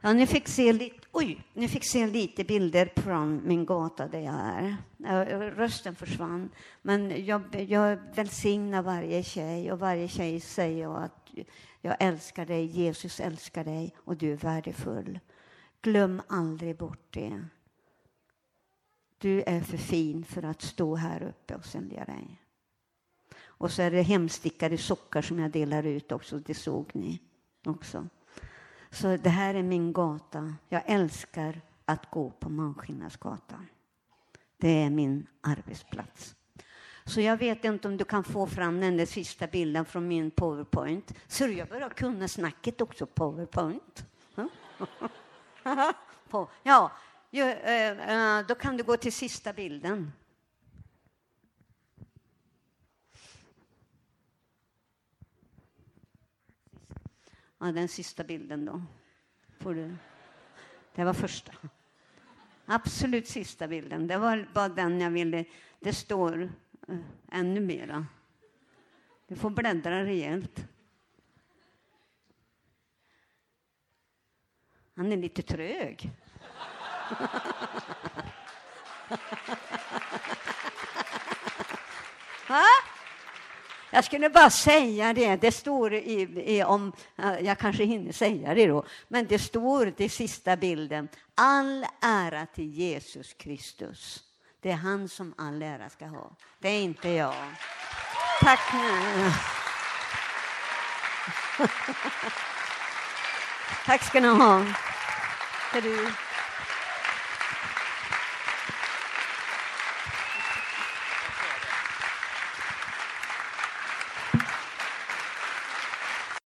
[SPEAKER 1] Ja, ni fick se lite, oj, ni fick se lite bilder från min gata där jag är. Rösten försvann, men jag, jag välsignar varje tjej och varje tjej säger att jag älskar dig, Jesus älskar dig och du är värdefull. Glöm aldrig bort det. Du är för fin för att stå här uppe och sälja dig. Och så är det hemstickade sockar som jag delar ut också, det såg ni också. Så det här är min gata. Jag älskar att gå på Malmskillnadsgatan. Det är min arbetsplats. Så jag vet inte om du kan få fram den där sista bilden från min powerpoint. Så jag börjar kunna snacket också, powerpoint. ja, eh, eh, då kan du gå till sista bilden. Ja, den sista bilden då. Får du. Det var första. Absolut sista bilden. Det var bara den jag ville. Det står uh, ännu mera. Du får bläddra rejält. Han är lite trög. ha? Jag skulle bara säga det, det står i, i, om, eh, jag kanske hinner säga det då, men det står i sista bilden, all ära till Jesus Kristus. Det är han som all ära ska ha, det är inte jag. Tack. Tack ska ni ha. För du.